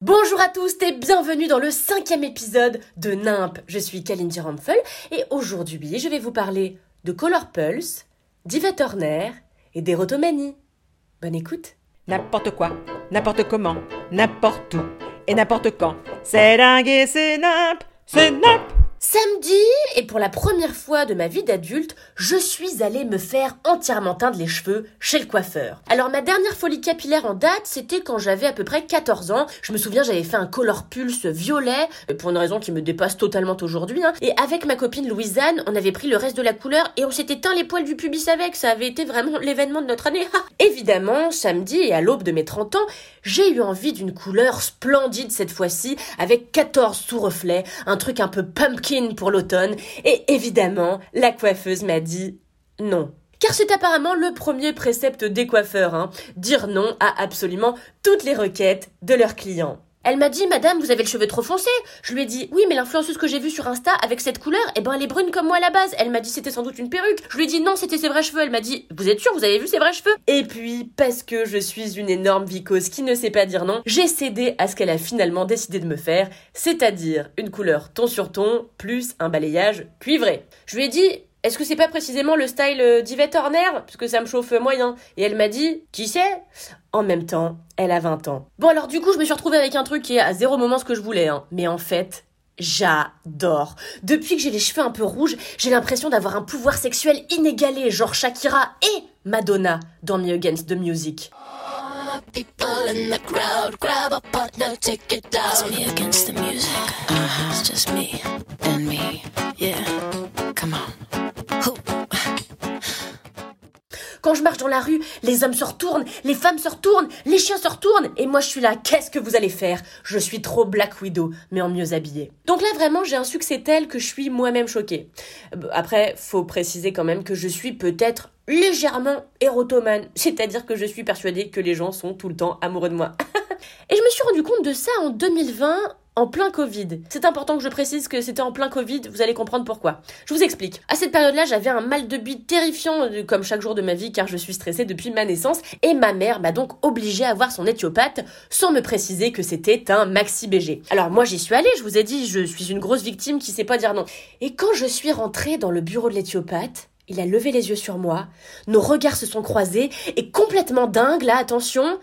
Bonjour à tous et bienvenue dans le cinquième épisode de NIMP. Je suis Kalindi Rampfel et aujourd'hui je vais vous parler de Color Pulse, d'Yvette Turner et d'Erotomanie. Bonne écoute N'importe quoi, n'importe comment, n'importe où et n'importe quand. C'est dingue et c'est nimp, c'est nimp. Samedi, et pour la première fois de ma vie d'adulte, je suis allée me faire entièrement teindre les cheveux chez le coiffeur. Alors ma dernière folie capillaire en date, c'était quand j'avais à peu près 14 ans. Je me souviens, j'avais fait un color pulse violet, euh, pour une raison qui me dépasse totalement aujourd'hui. Hein. Et avec ma copine Louisanne, on avait pris le reste de la couleur et on s'était teint les poils du pubis avec. Ça avait été vraiment l'événement de notre année. Évidemment, samedi et à l'aube de mes 30 ans, j'ai eu envie d'une couleur splendide cette fois-ci, avec 14 sous-reflets, un truc un peu pumpkin pour l'automne, et évidemment, la coiffeuse m'a dit non. Car c'est apparemment le premier précepte des coiffeurs, hein, dire non à absolument toutes les requêtes de leurs clients. Elle m'a dit, madame, vous avez le cheveu trop foncé. Je lui ai dit, oui, mais l'influenceuse que j'ai vue sur Insta avec cette couleur, eh ben, elle est brune comme moi à la base. Elle m'a dit, c'était sans doute une perruque. Je lui ai dit, non, c'était ses vrais cheveux. Elle m'a dit, vous êtes sûr, vous avez vu ses vrais cheveux? Et puis, parce que je suis une énorme vicose qui ne sait pas dire non, j'ai cédé à ce qu'elle a finalement décidé de me faire, c'est-à-dire une couleur ton sur ton, plus un balayage cuivré. Je lui ai dit, est-ce que c'est pas précisément le style euh, d'Yvette Horner? Parce que ça me chauffe moyen. Et elle m'a dit, qui c'est? En même temps, elle a 20 ans. Bon alors du coup, je me suis retrouvée avec un truc qui est à zéro moment ce que je voulais. Hein. Mais en fait, J'adore. Depuis que j'ai les cheveux un peu rouges, j'ai l'impression d'avoir un pouvoir sexuel inégalé, genre Shakira et Madonna dans Me Against the Music. People in Quand je marche dans la rue, les hommes se retournent, les femmes se retournent, les chiens se retournent, et moi je suis là, qu'est-ce que vous allez faire? Je suis trop Black Widow, mais en mieux habillée. Donc là vraiment, j'ai un succès tel que je suis moi-même choquée. Euh, Après, faut préciser quand même que je suis peut-être légèrement érotomane, c'est-à-dire que je suis persuadée que les gens sont tout le temps amoureux de moi. et je me suis rendu compte de ça en 2020 en plein Covid. C'est important que je précise que c'était en plein Covid, vous allez comprendre pourquoi. Je vous explique. À cette période-là, j'avais un mal de bite terrifiant, euh, comme chaque jour de ma vie, car je suis stressée depuis ma naissance, et ma mère m'a donc obligée à voir son éthiopathe, sans me préciser que c'était un maxi BG. Alors moi j'y suis allée, je vous ai dit, je suis une grosse victime qui sait pas dire non. Et quand je suis rentrée dans le bureau de l'éthiopathe, il a levé les yeux sur moi, nos regards se sont croisés, et complètement dingue, là, attention,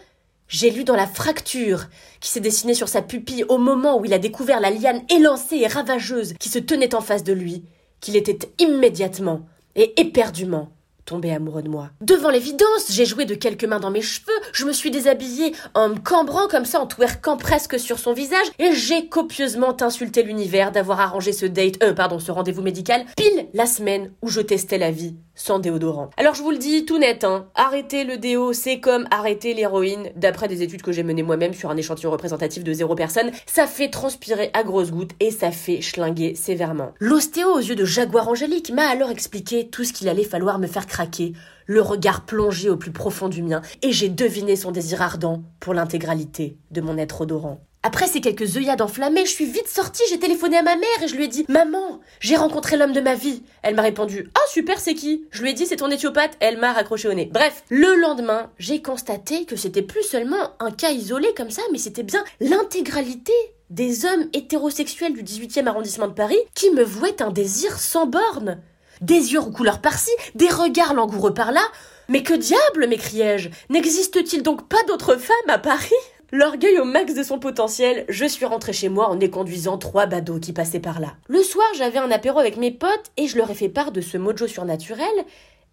j'ai lu dans la fracture qui s'est dessinée sur sa pupille au moment où il a découvert la liane élancée et ravageuse qui se tenait en face de lui, qu'il était immédiatement et éperdument tombé amoureux de moi. Devant l'évidence, j'ai joué de quelques mains dans mes cheveux, je me suis déshabillée en me cambrant comme ça, en twerkant presque sur son visage, et j'ai copieusement insulté l'univers d'avoir arrangé ce date, euh, pardon, ce rendez-vous médical, pile la semaine où je testais la vie sans déodorant. Alors je vous le dis tout net, hein, arrêter le déo, c'est comme arrêter l'héroïne, d'après des études que j'ai menées moi-même sur un échantillon représentatif de zéro personne, ça fait transpirer à grosses gouttes et ça fait schlinguer sévèrement. L'ostéo aux yeux de jaguar angélique m'a alors expliqué tout ce qu'il allait falloir me faire craquer, le regard plongé au plus profond du mien, et j'ai deviné son désir ardent pour l'intégralité de mon être odorant. Après ces quelques œillades enflammées, je suis vite sortie, j'ai téléphoné à ma mère et je lui ai dit Maman, j'ai rencontré l'homme de ma vie. Elle m'a répondu Ah super, c'est qui? Je lui ai dit C'est ton éthiopathe. Elle m'a raccroché au nez. Bref, le lendemain, j'ai constaté que c'était plus seulement un cas isolé comme ça, mais c'était bien l'intégralité des hommes hétérosexuels du 18e arrondissement de Paris qui me vouaient un désir sans borne. Des yeux couleur par-ci, des regards langoureux par-là. Mais que diable, m'écriai-je N'existe-t-il donc pas d'autres femmes à Paris? L'orgueil au max de son potentiel, je suis rentrée chez moi en éconduisant trois badauds qui passaient par là. Le soir, j'avais un apéro avec mes potes et je leur ai fait part de ce mojo surnaturel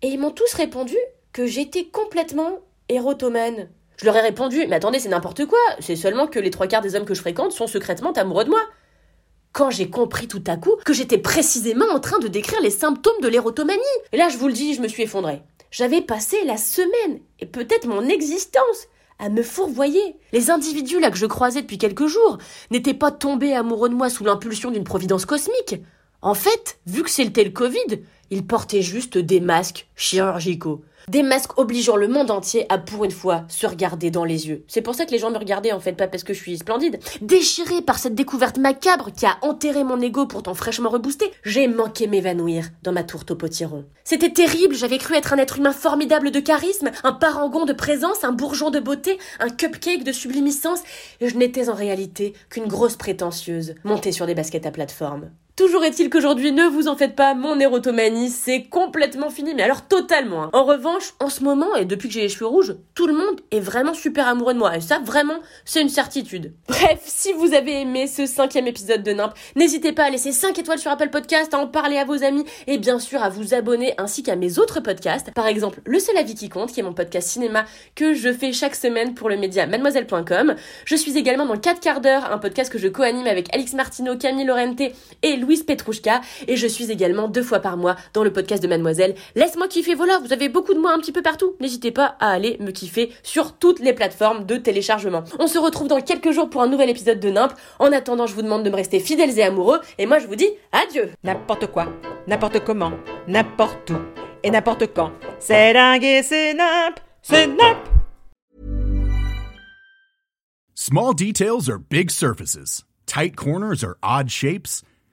et ils m'ont tous répondu que j'étais complètement érotomane. Je leur ai répondu, mais attendez, c'est n'importe quoi, c'est seulement que les trois quarts des hommes que je fréquente sont secrètement amoureux de moi. Quand j'ai compris tout à coup que j'étais précisément en train de décrire les symptômes de l'érotomanie. Et là, je vous le dis, je me suis effondrée. J'avais passé la semaine, et peut-être mon existence, à me fourvoyer. Les individus là que je croisais depuis quelques jours n'étaient pas tombés amoureux de moi sous l'impulsion d'une providence cosmique. En fait, vu que c'était le Covid, ils portaient juste des masques chirurgicaux. Des masques obligeant le monde entier à pour une fois se regarder dans les yeux. C'est pour ça que les gens me regardaient en fait, pas parce que je suis splendide. Déchiré par cette découverte macabre qui a enterré mon ego pourtant fraîchement reboosté, j'ai manqué m'évanouir dans ma tourte au potiron. C'était terrible, j'avais cru être un être humain formidable de charisme, un parangon de présence, un bourgeon de beauté, un cupcake de sublimiscence, et je n'étais en réalité qu'une grosse prétentieuse montée sur des baskets à plateforme. Toujours est-il qu'aujourd'hui, ne vous en faites pas, mon érotomanie, c'est complètement fini, mais alors totalement. hein. En revanche, en ce moment, et depuis que j'ai les cheveux rouges, tout le monde est vraiment super amoureux de moi, et ça, vraiment, c'est une certitude. Bref, si vous avez aimé ce cinquième épisode de Nimp, n'hésitez pas à laisser 5 étoiles sur Apple Podcast, à en parler à vos amis, et bien sûr à vous abonner ainsi qu'à mes autres podcasts, par exemple Le Seul Avis qui compte, qui est mon podcast cinéma que je fais chaque semaine pour le média mademoiselle.com. Je suis également dans 4 quarts d'heure, un podcast que je co-anime avec Alix Martineau, Camille Lorente et Louise Petrouchka, et je suis également deux fois par mois dans le podcast de Mademoiselle. Laisse-moi kiffer, voilà, vous avez beaucoup de moi un petit peu partout. N'hésitez pas à aller me kiffer sur toutes les plateformes de téléchargement. On se retrouve dans quelques jours pour un nouvel épisode de Nimp. En attendant, je vous demande de me rester fidèles et amoureux, et moi je vous dis adieu N'importe quoi, n'importe comment, n'importe où et n'importe quand. C'est dingue et c'est nimp, c'est nimp. Small details are big surfaces. Tight corners are odd shapes.